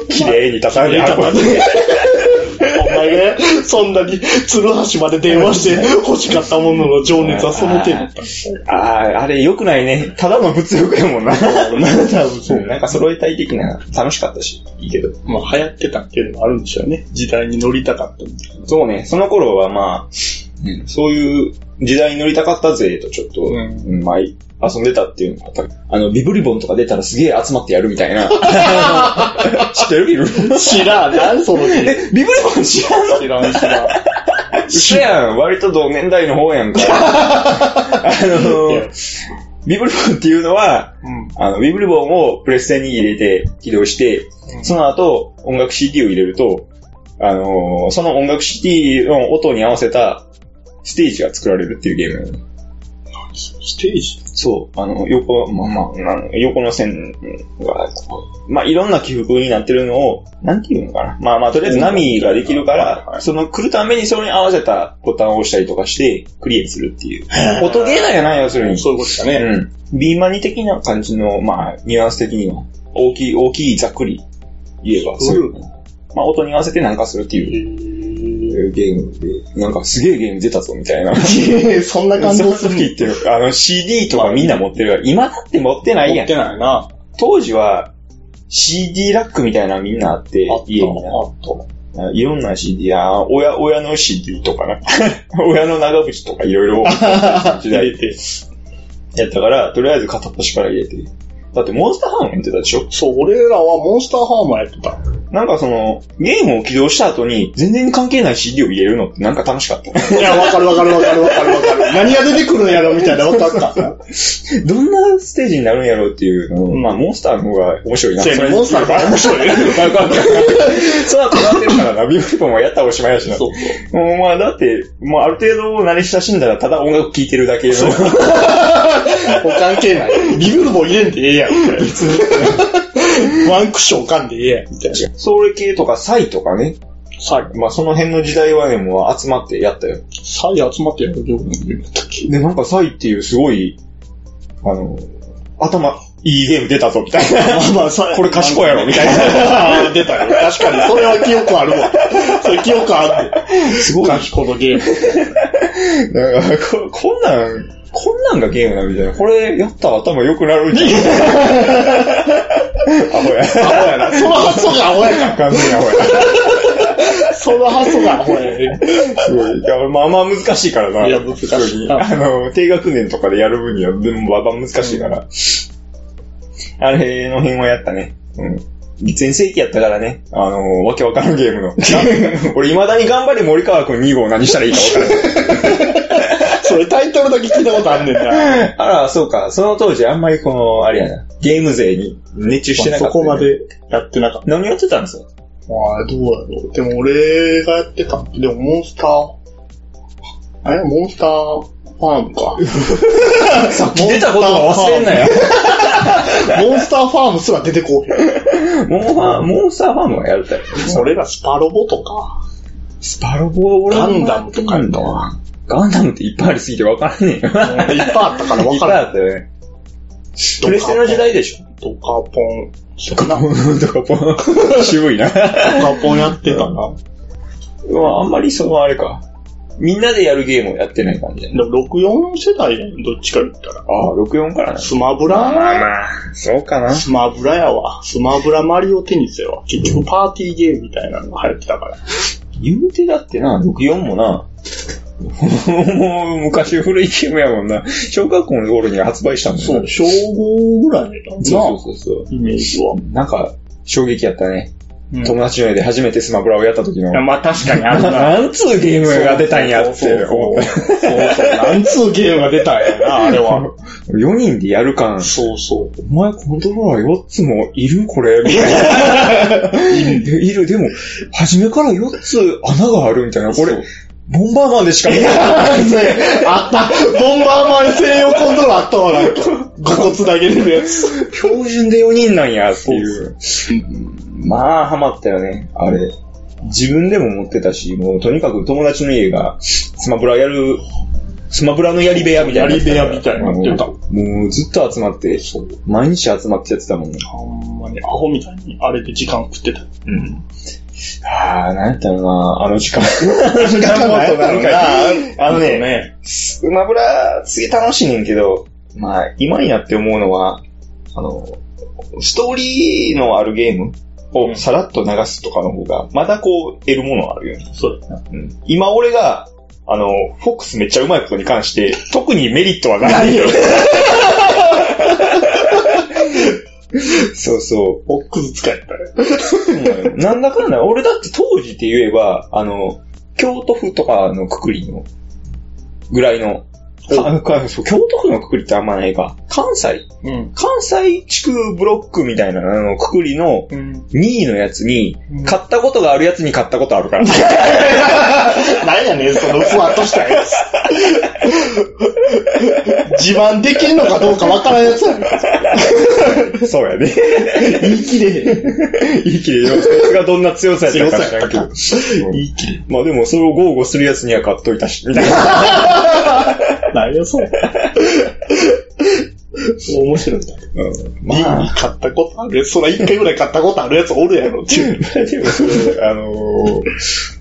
綺麗に畳んで運んで。お前が、そんなに、鶴橋まで電話して欲しかったものの情熱はその程度だった。ああ、あれ良くないね。ただの物欲やもんな。多分そうなんか揃えたい的な、楽しかったし、いいけど。まあ流行ってたっていうのもあるんでしょうね。時代に乗りたかったみたいな。そうね、その頃はまあ、そういう時代に乗りたかったぜとちょっと、うんうんまあ、遊んでたっていうのがあった。あの、ビブリボンとか出たらすげえ集まってやるみたいな。知ってる？ビブリボン知らん、何そのビブリボン知らんの？知らん、知らん。一緒やん。割と同年代の方やんか。あのいやビブリボンっていうのは、うん。あの、ビブリボンをプレステに入れて起動して、その後音楽 CD を入れると、あのーその音楽 CD の音に合わせたステージが作られるっていうゲーム。ステージ？そう、あの、横、まあまあ、横の線が、まあ、いろんな起伏になってるのを、なんていうのかな。まあまあ、とりあえず波ができるから、いその来るためにそれに合わせたボタンを押したりとかして、クリアするっていう。音ゲーなんやな、要するに。そういうことだね。うん。ビーマニ的な感じの、まあ、ニュアンス的には、大きい、大きい、ざっくり言えば、そういう。まあ、音に合わせてなんかするっていうへゲームで、なんかすげえゲーム出たぞ、みたいな。ー そんな感その時ってあの CD とかみんな持ってるから、今だって持ってないやん持っ。てないな。当時は CD ラックみたいなのみんなあって家になあった。いろんな CD や、親、親の CD とかな。親の長渕とかいろいろ時代入れて。やったから、とりあえず片っ端から入れて。だってモンスターハーモンやってたでしょ？そう、俺らはモンスターハーマーやってた。なんかその、ゲームを起動した後に全然関係ない CD を入れるのってなんか楽しかった。いや、わかるわかるわかるわかるわかる。何が出てくるんやろみたいなわかった。どんなステージになるんやろうっていうのを、うんまあモンスターの方が面白いな。モンスターが面白い。わ かそうだってなってるからな、ビブリポンはやったらおしまいやしな。そうそう。もうまあだって、もうある程度慣れ親しんだらただ音楽聴いてるだけの。もう関係ない。ビブルボン入れんでええやん。別に。ワンクッションかんでええやん。みたいな。それ系とかサイとかね。サイ。まあその辺の時代はね、もう集まってやったよ。サイ集まってやるゲームだっけで、なんかサイっていうすごい、あの、頭、いいゲーム出たぞ、みたいな。まあまあ、サイ。これ賢いやろみたいな出たよ。確かに。それは記憶あるわ。それ記憶ある。すごい。賢いのゲーム。なんかこ、こんなん、こんなんがゲームなみたいな。これやったら頭良くなるんじゃん。アホや。アホやな。その発想がアホやから。完全にアホや。その発想がアホやね。すごい。いや、まあまあ難しいからな。いや難しいあの、低学年とかでやる分には、でもまあまあ難しいから。あれの辺はやったね。うん。全盛期やったからね。あの、わけわからんゲームの。俺未だに頑張れ森川くん2号何したらいいかわからない。それタイトルだけ聞いたことあんねんな。あら、そうか。その当時あんまりこの、あれやな。ゲーム勢に熱中してなかった、そこま。でやってなかった。何やってたんですか？ああ、どうやろう。でも俺がやってた。でもモンスター、あれモンスターファームか。出たことは忘れんなよ。モンスターファームすら出てこう。モンファモンスターファームはやるたよ。それがスパロボとか、スパロボ俺ガンダムとかやったわ。ガンダムっていっぱいありすぎて分からんねえよ。いっぱいあったから分 いっぱいからん。あったよね。プレステの時代でしょ。ドカポン。ドカとかポン。渋いな。ポンやってたな。まああんまりそのあれか。みんなでやるゲームをやってない感じだね。でも64世代やんどっちか言ったら。ああ、64からな。スマブまあまラあまあ、そうかな。スマブラやわ。スマブラマリオテニスやわ。結局パーティーゲームみたいなのが流行ってたから。言うてだってな、64もな、も う昔古いゲームやもんな。小学校の頃に発売したもんね。そう、小5ぐらいだったな。そうそうそうイメージは。なんか、衝撃やったね。うん友達の家で初めてスマブラをやった時の。まあ確かにあるな。なんつうゲームが出たんやって思った。そうそう。なんつうゲームが出たんやな、あれは。4人でやる感。そうそう。お前コントローラー4つもいるこれ？みたいな。いる。でも、初めから4つ穴があるみたいな。これ、ボンバーマンでしか見ない。あったボンバーマン専用コントローあったわ、なんか。5個つなげれるやつ。標準で4人なんやっていう。まあ、ハマったよね、あれ。自分でも持ってたし、もうとにかく友達の家がスマブラやる、スマブラのやり部屋みたいな。やり部屋みたいになってたもうもうずっと集まって、毎日集まってやってたもんね。ほんまにアホみたいに、あれで時間食ってた。うん。ああ、なんやったろな、あの時間。あの時間もっとなあのね、スマブラ、すげえ楽しいねんけど、まあ、今になって思うのは、あの、ストーリーのあるゲームをさらっと流すとかの方が、まだこう、得るものはあるよね。そうだな。うん、今俺が、あの、フォックスめっちゃ上手いことに関して、特にメリットはないよ。そうそう。ボックス使えたよ。うんなんだかんだ、俺だって当時って言えば、あの、京都府とかのくくりの、ぐらいの、京都府のくくりってあんまないか。関西うん。関西地区ブロックみたいなあのくくりのうん。2位のやつにうん、買ったことがあるやつに買ったことあるから。なんやねん、そのふわっとしたやつ。自慢できんのかどうかわからんやつや。そうやね。言い切れへん。いいきれよ。そいつがどんな強さやったか知らんけど。言い切れ。まあでもそれを豪語するやつには買っといたし、みたいな。何やそれ。面白いな。うんリンに買ったことあるやつ、そら一回ぐらい買ったことあるやつおるやろっていう。でもそれ、あのー、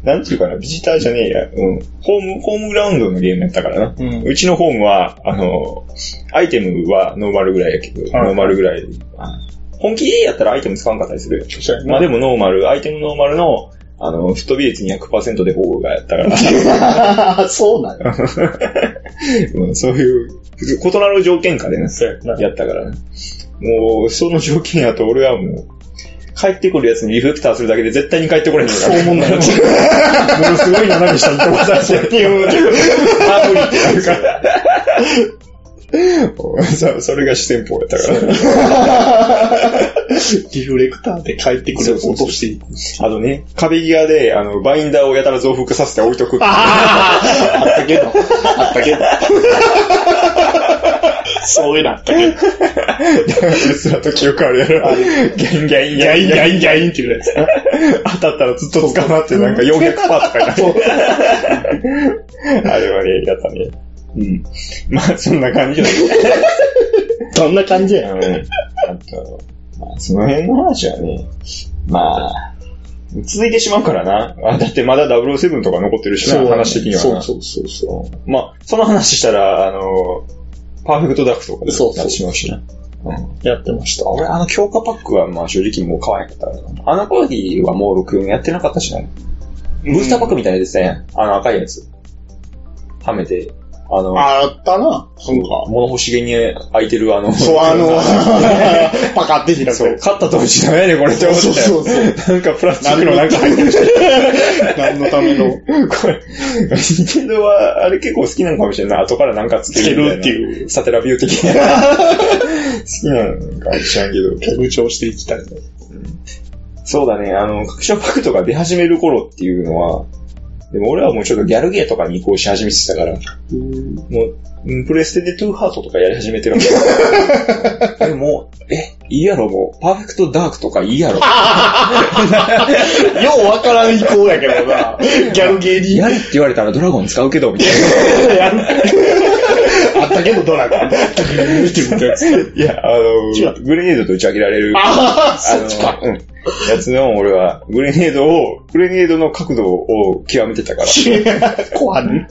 なんていうかな、ビジターじゃねえや。うん。ホーム、ホームグラウンドのゲームやったからな。うんうちのホームは、あのー、アイテムはノーマルぐらいやけど、はいノーマルぐらい。本気でやったらアイテム使わんかったりするまあでもノーマル、アイテムノーマルの、あの、吹っ飛び率200%で保護がやったから、そうなんや。うんそういう、異なる条件下でね、やったからね。もう、その条件やと俺はもう、帰ってくるやつにリフレクターするだけで絶対に帰ってこれへんから。そう思んないものすごい斜め下に飛ばされて、って、あ、無理ってなるから。そそれが四川法やったから。リフレクターで帰ってくる落としていく。あとね、壁際で、あの、バインダーをやたら増幅させて置いとくっていう。あったけど。あったけど。そういうのあったけど。うっすらと記憶あるやろ。ギャンギャンギギャインギャンギャインギャインっていうやつ。当たったらずっと捕まってなんか400%とかになる。あれはね、やったね。うん。まあ、そんな感じだね。どんな感じやうん。あと、まあ、その辺の話はね、まあ、続いてしまうからな。あだってまだ007とか残ってるしな、話的にはな。そうそうそうそまあ、その話したら、あの、パーフェクトダックとかでそうそうなってしまうしな。うん。う。やってました。俺、あの強化パックは、まあ正直もう買わへんかったからな。あの頃はもう64やってなかったしな。ブースターパックみたいなやつね。あの赤いやつ。はめて。あの、あったな。なんか。物欲しげに開いてるあの、そう、あの、パカって開く。そう、買った当時ダメやねこれって思ってそうそうそなんかプラスチックのなんか入ってる。何のための。これ、ニンテンドーはあれ結構好きなのかもしれんない。後からなんかつけるっていうサテラビュー的な。好きなのかもしれんけど。拡張していきたいね。そうだね、あの、拡張パックとか出始める頃っていうのは、でも俺はもうちょっとギャルゲーとかに移行し始めてたから、もう、うんプレステでトゥーハートとかやり始めてるわけ。でも、え、いいやろ、もう、パーフェクトダークとかいいやろ。ようわからん意向やけどな。ギャルゲーに。やれって言われたらドラゴン使うけど、みたいな。あったけどドラゴン。いや、あの、グレネードと打ち上げられる。ああ、そのっちか。うん。やつの俺は、グレネードを、グレネードの角度を極めてたから。怖いね。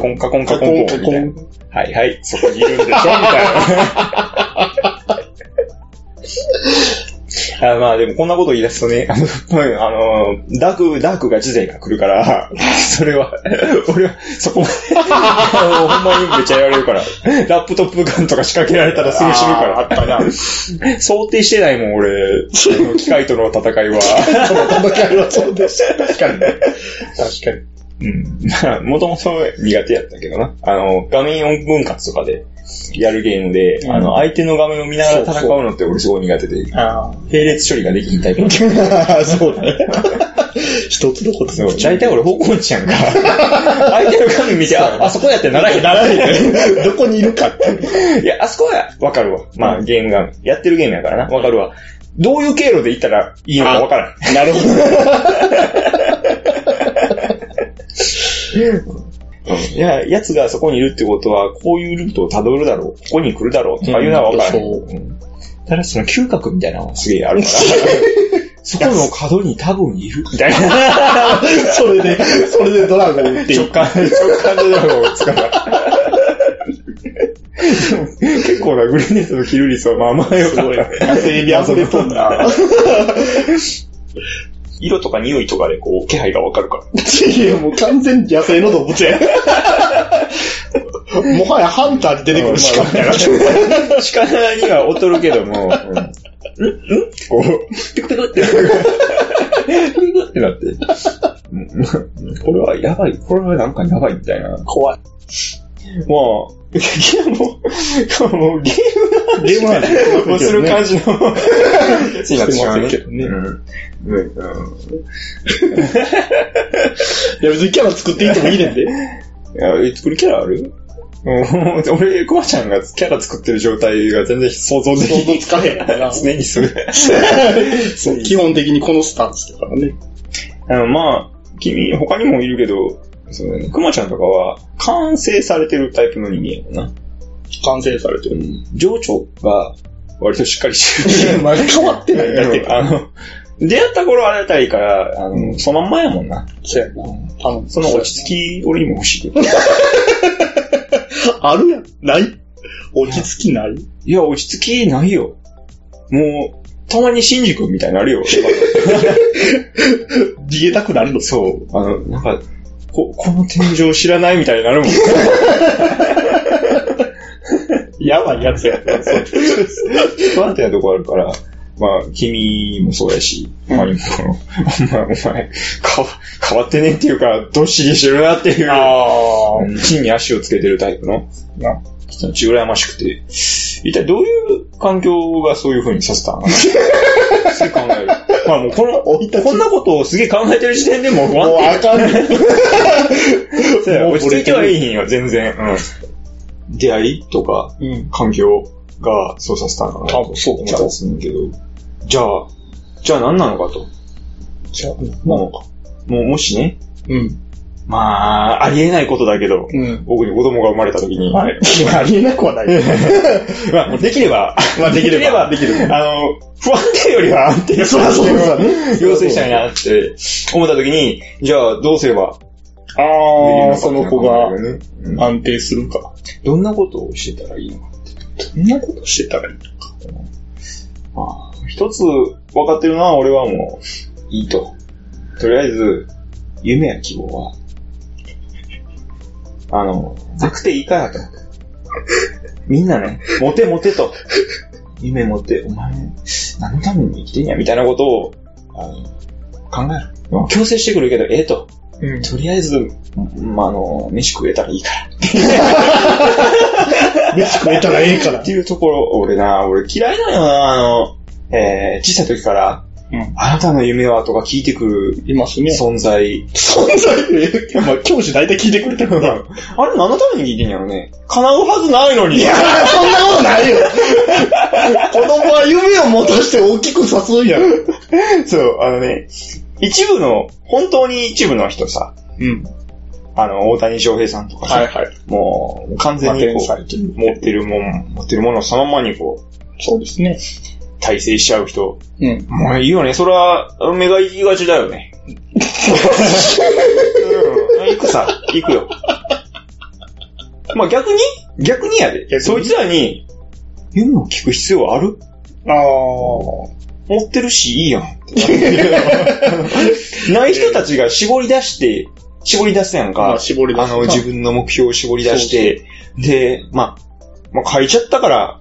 コンカコンカコンコンみたいな。はいはい、そこにいるんでしょみたいな。あまあでもこんなこと言い出すとね、あの、あのダーク、ダークが時代が来るから、それは、俺はそこまで、ほんまにめっちゃやられるから、ラップトップガンとか仕掛けられたらすぐ死ぬから。あったな。想定してないもん、俺、機械との戦いは。その戦いはそうでした。確かにね。確かに。うん。まあ、もともと苦手やったけどな。あの、画面4分割とかでやるゲームで、うんあの、相手の画面を見ながら戦うのって俺すごい苦手で、あ並列処理ができひんタイプ。そうだね。一つのことそう、大体俺方向音痴やんか。相手の画面見て、あ、あそこやってならへん。ならへんね。どこにいるかって。いや、あそこはわかるわ。まあ、ゲームが、やってるゲームやからな。わかるわ。どういう経路で行ったらいいのかわからん。なるほど。いや、奴がそこにいるってことは、こういうルートを辿るだろう、ここに来るだろうとかいうのはわからん。うんうんただその嗅覚みたいなのがすげえあるから、そこの角に多分いるみたいな。それで、それでドラゴン打って。直感、直感でドラゴンを打つから。でも結構なグレネードのキル率はまあまあ良かった。野生に遊べとんな。色とか匂いとかでこう、気配がわかるから。いや、もう完全に野生の動物や。もはやハンターに出てくるしかない。鹿には劣るけども、うん、ん。ん。こう、ピクピクって、ピクってなって、うん。これはやばい、これはなん。かやばいみたいな。怖い。もう、いやもう、もうゲームゲームはねもうする感じのしてますけどねうんうんうんいや、別にキャラ作っていってもいいねんで。いや、え作るキャラある？うん俺、コマちゃんがキャラ作ってる状態が全然想像でき想像つかへんからな。常にする。基本的にこのスタンスだからね。あのまあ、君、他にもいるけど、そのね、クマちゃんとかは、完成されてるタイプの人間やもんな。完成されてる。情緒が割としっかりしてる。まあ変わってないだけあの、出会った頃あれたりから、あの、そのまんまやもんな。そうやな。多分その落ち着き、俺にも欲しい。あるやん。ない？落ち着きない？いや、落ち着きないよ。もう、たまに新宿みたいになるよ。逃げたくなるのそう。あの、なんか、こ、この天井知らないみたいになるもん。やばいやつや。不安定なとこあるから、まあ、君もそうやし、まあ、今この、お前、お前、かわ、変わってねっていうか、どっしりしてるなっていう、地に足をつけてるタイプの、な人たち羨ましくて、一体どういう環境がそういう風にさせたのかなすげえ考える。まあもうこの、こんなことをすげえ考えてる時点でもう不もうあかんねん。定。そうやもう落ち着いてはいいんよ、全然。うん。出会いとか、うん。環境がそうさせたのかな多分そう思ったりすんけど、じゃあ、じゃあ何なのかと。じゃあ、もう、もうもしね、うん。まあ、ありえないことだけど、うん。僕に子供が生まれた時に、はい。ありえなくはない。まあ、できれば、まあできればできれば、あの、不安定よりは安定そうそう。要請したいなって思った時に、じゃあどうすればああ、その子が安定するか。どんなことをしてたらいいの？か。どんなことしてたらいいのか。まあ、一つ分かってるのは俺はもう、いいと。とりあえず、夢や希望は、あの、なくていいからと。みんなね、モテモテと。夢持って、お前、何のために生きてんや、みたいなことを、あの、考える。まあ強制してくるけど、ええと。うん。とりあえず、まあ、あの、飯食えたらいいから。飯食えたらええからっ。ていうところ、俺な、俺嫌いだよな、あの、えー、小さい時から、うん。あなたの夢はとか聞いてくるいますね。存在。存在まあ、教師大体聞いてくれてるから。あれ何のために聞いてんやろね。叶うはずないのに。いや、そんなことないよ。子供は夢を持たして大きくさすんやろ。そう、あのね、一部の、本当に一部の人さ、うん。あの、大谷翔平さんとかさ、はいはい。もう、完全にこう、持ってるもん、持ってるものをそのままにこう、そうですね。体制しちゃう人。うん。もういいよね。それは、目が行きがちだよね。うん。行くさ、行くよ。まあ逆に？逆にやで。そいつらに、夢を聞く必要ある？ああ。持ってるし、いいやん。ない人たちが絞り出して、絞り出すやんか。まあ、絞り出すあの、自分の目標を絞り出して、で、まあ、まあ書いちゃったから、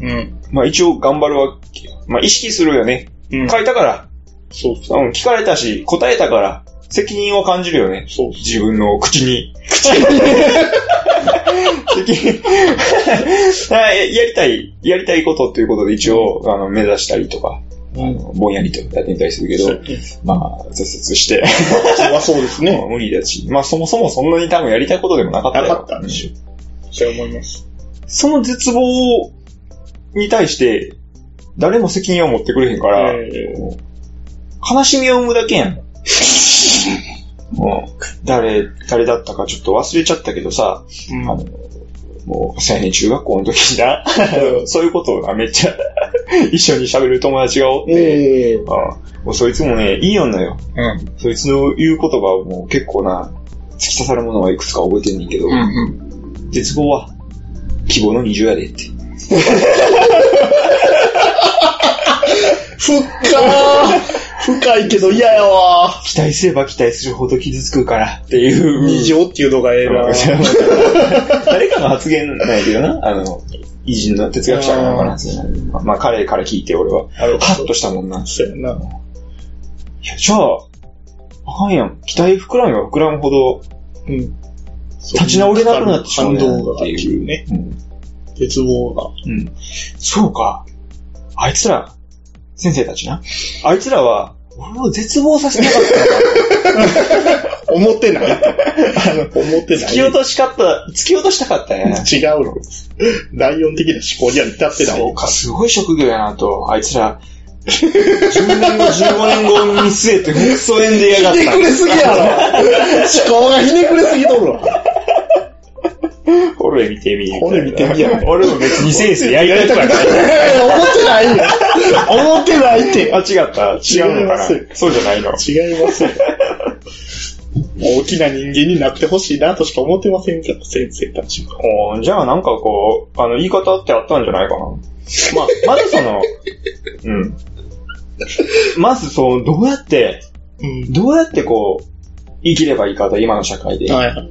うん。まあ一応頑張るわけ。まあ意識するよね。うん。書いたから、そうそう。うん、聞かれたし、答えたから、責任を感じるよね。そう自分の口に。責任 はいやりたい、やりたいことっていうことで一応、あの、目指したりとか、あのぼんやりとやってみたりするけど、まあ、挫折して、それはそうですね。無理だし、まあそもそもそんなに多分やりたいことでもなかったよ。なかったんでしょ。そう思います。その絶望に対して、誰も責任を持ってくれへんから、悲しみを生むだけやん。もう、誰、誰だったかちょっと忘れちゃったけどさ、うんあの、もう、青年中学校の時にな、そういうことをな、めっちゃ、一緒に喋る友達がおって、ええあもうそいつもね、いいよよ。うん。そいつの言う言葉をもう結構な、突き刺さるものはいくつか覚えてんねんけど、うんうん。絶望は、希望の二重やでって。深ー深いけど嫌やわ期待すれば期待するほど傷つくからっていう。二乗っていうのがええな 誰かの発言なんやけどな、あの、偉人の哲学者の中の発言なまあ、まあ彼から聞いて俺は、ハッとしたもんな。いそうやな。や、じゃあ、あかんやん。期待膨らめば膨らむほど、うん。立ち直れなくなってしまうっていうね。うん。絶望が。うん。そうか。あいつら、先生たちな。あいつらは、俺を絶望させなかった。思ってない。あの、思ってない。突き落としかった、突き落としたかったんやな。違うの。ライオン的な思考には至ってない。そうか、すごい職業やなと、あいつら、10年後、15年後に見据えて、クソ縁でやがっひねくれすぎやろ思考がひねくれすぎとるわ。た。これ見てみ。これ見てみや俺も別に先生やりたいとかない。思ってないよ。思ってないって。あ、違った。違うのかなそうじゃないの。違いますよ。大きな人間になってほしいなとしか思ってませんから、先生たちは。じゃあなんかこう、あの、言い方ってあったんじゃないかな。まあ、まずその、うん。まずその、どうやって、うん。どうやってこう、生きればいいかと、今の社会で。はいはい。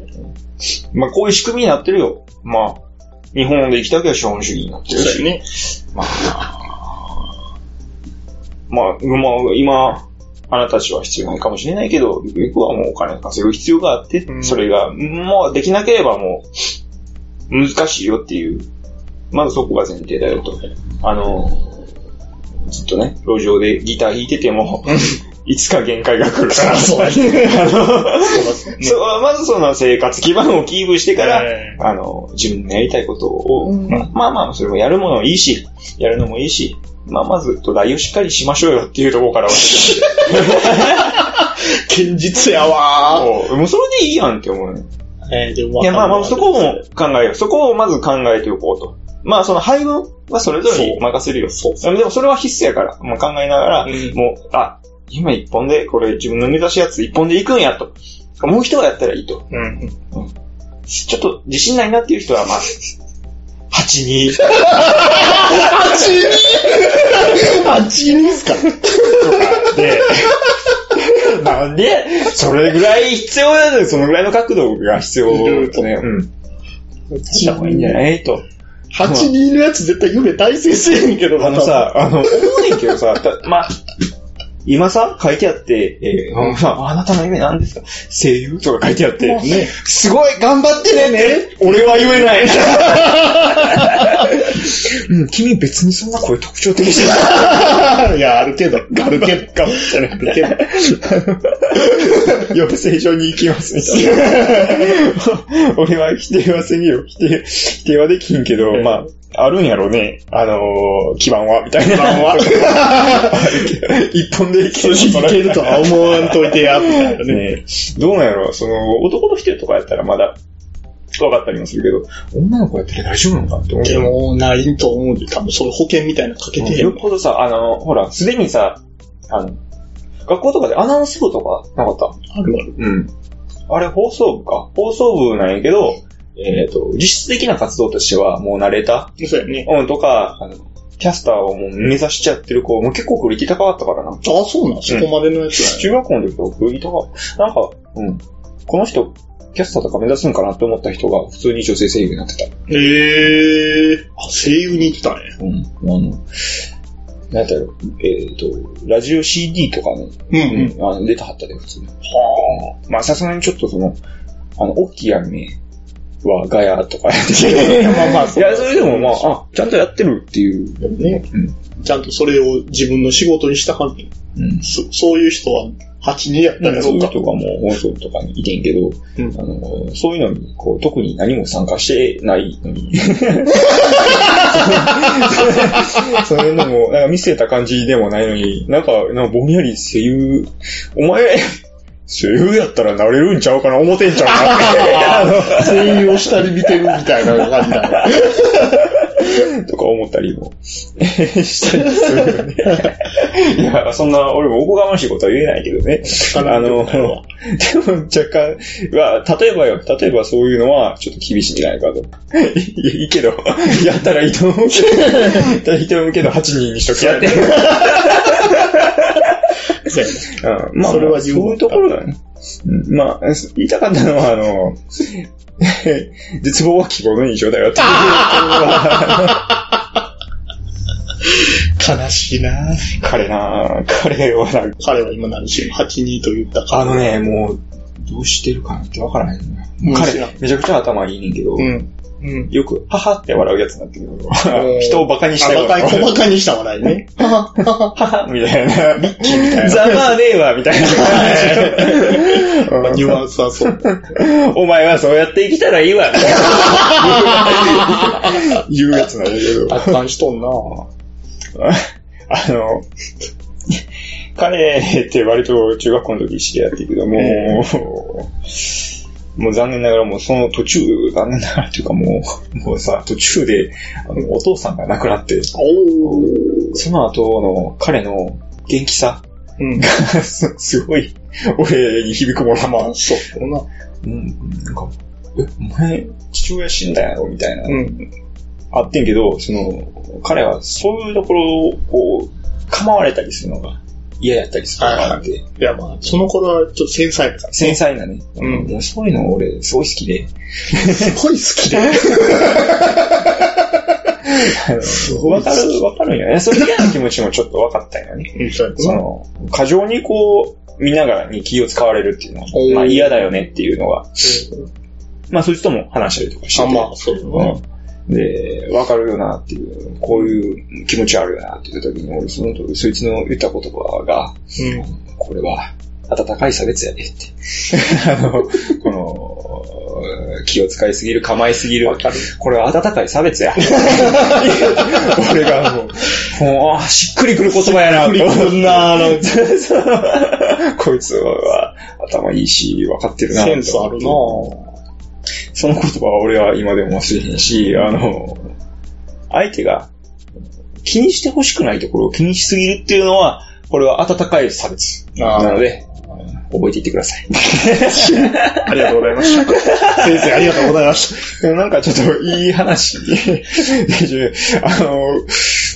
まあ、こういう仕組みになってるよ。まあ、日本で生きた時は資本主義になってるし。ね。まあ、まあ、まあ、今、あなたたちは必要ないかもしれないけど、ゆくゆくはもうお金稼ぐ必要があって、うんそれが、もうできなければもう、難しいよっていう、まずそこが前提だよと。あの、ずっとね、路上でギター弾いてても、いつか限界が来るから。そうだねあの、そうまずその生活基盤をキープしてから、えあの、自分のやりたいことを、うんまあまあまあ、それもやるものもいいし、やるのもいいし、まあまず土台をしっかりしましょうよっていうところからは堅実やわもうもうそれでいいやんって思うね。ー。えー、でもいやまあまあそこも考えよう。そこをまず考えておこうと。まあその配分はそれぞれに任せるよ。そうでもそれは必須やから、まあ、考えながら、うんもう、あ、今一本で、これ自分の目指すやつ一本で行くんやと。もう一がやったらいいと。うん。ちょっと自信ないなっていう人は、まあ、8、2と8人 ?8 人っすか？かで、なんで、それぐらい必要だよ。そのぐらいの角度が必要だね。うん。した方がいいんじゃない？と。82のやつ絶対夢大成せえへんけどなあのさ、あの、思うねんけどさ、たまあ、今さ、書いてあって、えーあのさあなたの夢何ですか？声優とか書いてあって、ねすごい頑張ってねね俺は言えない。うん、君別にそんな声特徴的じゃない。いや、あるけど、あるけど、かもしれないけど。養成所に行きますみたいな。俺は否定はせんよ。否定、否定はできんけど、うんまあ、あるんやろね。あのー、基盤は、みたいな。基盤は 一本でいけるいけるとは思わんといてや、みたいなね。ねどうなんやろその、男の人とかやったらまだ、分かったりもするけど、女の子やったら大丈夫なのかって思う。でも、ないと思うんで、多分それ保険みたいなのかけてへんよっぽどさ、あの、ほら、すでにさ、あの、学校とかでアナウンス部とかなかった？あるある。うん。あれ放送部か？放送部なんやけど、えっ、と、実質的な活動としてはもう慣れた、そうやね。うん、とか、あの、キャスターをもう目指しちゃってる子、もう結構クオリティ高かったからな。あ、そうなん？そこまでのやつやね。中学校の時はクオリティ高なんか、うん。この人、キャスターとか目指すんかなって思った人が普通に女性声優になってた。へえー。あ、声優に行ってたね。うん。あの、なんだろう、えっ、と、ラジオ CD とかの、うんうん、あの出たはったで、普通に。はまあ、さすがにちょっとその、あの、大きいアニメはガヤとかやっていや まあまあいや、それでもまあ、あ、ちゃんとやってるっていう。あ。ね。うん。ちゃんとそれを自分の仕事にしたはんねんうん。そそういう人は8人やったやそういうか。人がもう放送とかにいてんけど、うんあの、そういうのに、こう、特に何も参加してないのに。そういうのも、なんか見せた感じでもないのに、なんか、なんかぼんやり声優、お前、声優やったらなれるんちゃうかな思ってんちゃうかな。声優を下に見てるみたいな感じだね。とか思ったりもしたりするよね。いや、そんな、俺もおこがましいことは言えないけどね。あの、でも若干、は、例えばよ、例えばそういうのはちょっと厳しいんじゃないかと。いや、いいけど、やったらいいと思うけど、やったらいいと思うけど、8人にしとけやって。そうやんまあ、それは自分そういうところだね。うんまあ、言いたかったのは、あの、絶望は希望の印象だよって悲しいな彼な彼はな彼は今何しろ8人と言ったか。あのね、もう、どうしてるかなってわからへんのよ。彼めちゃくちゃ頭いいねんけど、うん。うん。よく、ははって笑うやつになってるけどん人をバカにしたような。あバカに、した笑いね。ははみたいな。ミッキーみたいなざまあねえわ、みたいなニュアンスはそう。お前はそうやって生きたらいいわ。言うやつなんだけど。達観しとんなあの、彼って割と中学校の時知り合ってるけども、もう残念ながらもうその途中、残念ながらっていうかもう、もうさ、途中で、あの、お父さんが亡くなって。その後の彼の元気さうん。がす すごい、俺に響くものまあ、そうな。うん、なんか、え、お前、父親死んだやろみたいな、うん。あってんけど、その、彼はそういうところを、こう、構われたりするのが嫌やったりするのがあって、いや、まあ、その頃はちょっと繊細だから。繊細なね、うん。もうそういうの俺、すごい好きで、すごい好きで。わかる、わかるんよね。それ嫌な気持ちもちょっとわかったんよね。うんそうその、過剰にこう、見ながらに気を使われるっていうのおーは、まあ嫌だよねっていうのが、まあそいつとも話したりとかして。あ、て、まあ、そうだな。うんで、わかるよなっていう、こういう気持ちあるよなって言った時に、俺その時、そいつの言った言葉が、うん。これは、温かい差別やでって。あの、この、気を使いすぎる、構えすぎる。これは温かい差別や。俺がもう、もう、あしっくりくる言葉やな、クリくんななんかそうこいつは頭いいし、分かってるな。センスあるなその言葉は俺は今でも忘れへんし、あの、相手が気にしてほしくないところを気にしすぎるっていうのは、これは温かい差別なので、覚えていってください。ありがとうございました。先生、ありがとうございましなんかちょっといい話。あの、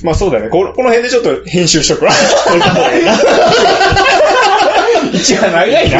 まあそうだね。このこの辺でちょっと編集しとくわ。た。一話長いな。